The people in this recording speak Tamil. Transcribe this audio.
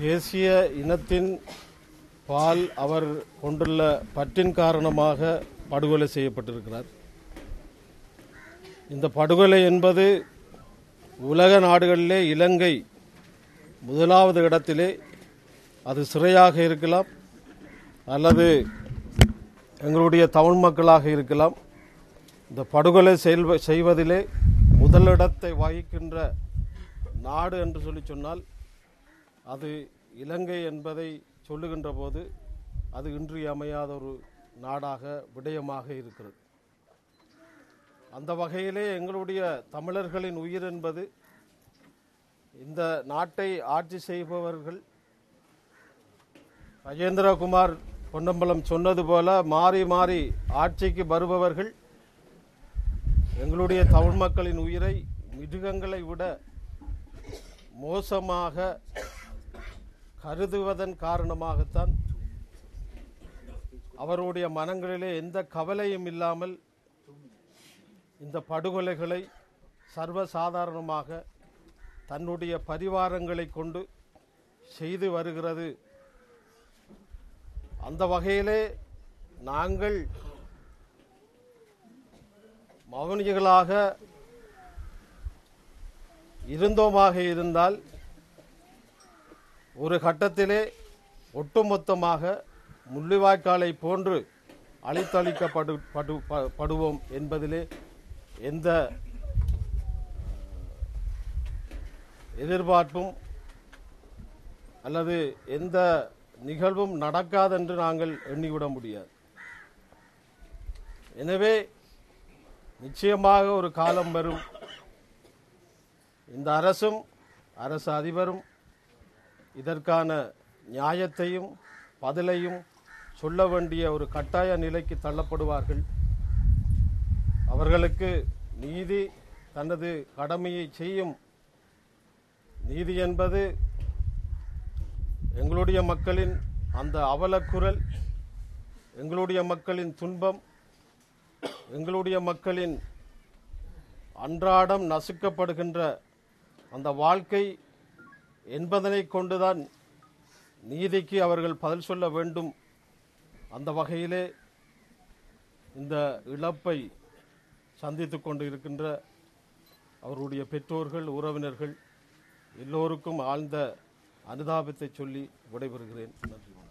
தேசிய இனத்தின் பால் அவர் கொண்டுள்ள பற்றின் காரணமாக படுகொலை செய்யப்பட்டிருக்கிறார். இந்த படுகொலை என்பது உலக நாடுகளிலே இலங்கை முதலாவது இடத்திலே அது சிறையாக இருக்கலாம் அல்லது எங்களுடைய தமிழ் மக்களாக இருக்கலாம். இந்த படுகொலை செயல்ப செய்வதிலே முதலிடத்தை வகிக்கின்ற நாடு என்று சொல்லி சொன்னால் அது இலங்கை என்பதை சொல்லுகின்ற போது அது இன்றியமையாத ஒரு நாடாக விடயமாக இருக்கிறது. அந்த வகையிலே எங்களுடைய தமிழர்களின் உயிர் என்பது இந்த நாட்டை ஆட்சி செய்பவர்கள் ராஜேந்திரகுமார் பொன்னம்பலம் சொன்னது போல மாறி மாறி ஆட்சிக்கு வருபவர்கள் எங்களுடைய தமிழ் மக்களின் உயிரை மிருகங்களை விட மோசமாக கருதுவதன் காரணமாகத்தான் அவருடைய மனங்களிலே எந்த கவலையும் இல்லாமல் இந்த படுகொலைகளை சர்வசாதாரணமாக தன்னுடைய பரிவாரங்களை கொண்டு செய்து வருகிறது. அந்த வகையிலே நாங்கள் மௌனிகளாக இருந்தோமாக இருந்தால் ஒரு கட்டத்திலே ஒட்டுமொத்தமாக முள்ளிவாய்க்காலை போன்று அழித்தளிக்கப்படு படு படுவோம் என்பதிலே எந்த எதிர்பார்ப்பும் அல்லது எந்த நிகழ்வும் நடக்காதென்று நாங்கள் எண்ணிவிட முடியாது. எனவே நிச்சயமாக ஒரு காலம் வரும். இந்த அரசும் அரசு அதிபரும் இதற்கான நியாயத்தையும் பதிலையும் சொல்ல வேண்டிய ஒரு கட்டாய நிலைக்கு தள்ளப்படுவார்கள். அவர்களுக்கு நீதி தனது கடமையை செய்யும் நீதி என்பது எங்களுடைய மக்களின் அந்த அவலக்குரல் எங்களுடைய மக்களின் துன்பம் எங்களுடைய மக்களின் அன்றாடம் நசுக்கப்படுகின்ற அந்த வாழ்க்கை என்பதனை கொண்டுதான் நீதிக்கு அவர்கள் பதில் சொல்ல வேண்டும். அந்த வகையிலே இந்த இழப்பை சந்தித்து கொண்டு இருக்கின்ற அவருடைய பெற்றோர்கள் உறவினர்கள் எல்லோருக்கும் ஆழ்ந்த அனுதாபத்தை சொல்லி விடைபெறுகிறேன். நன்றி.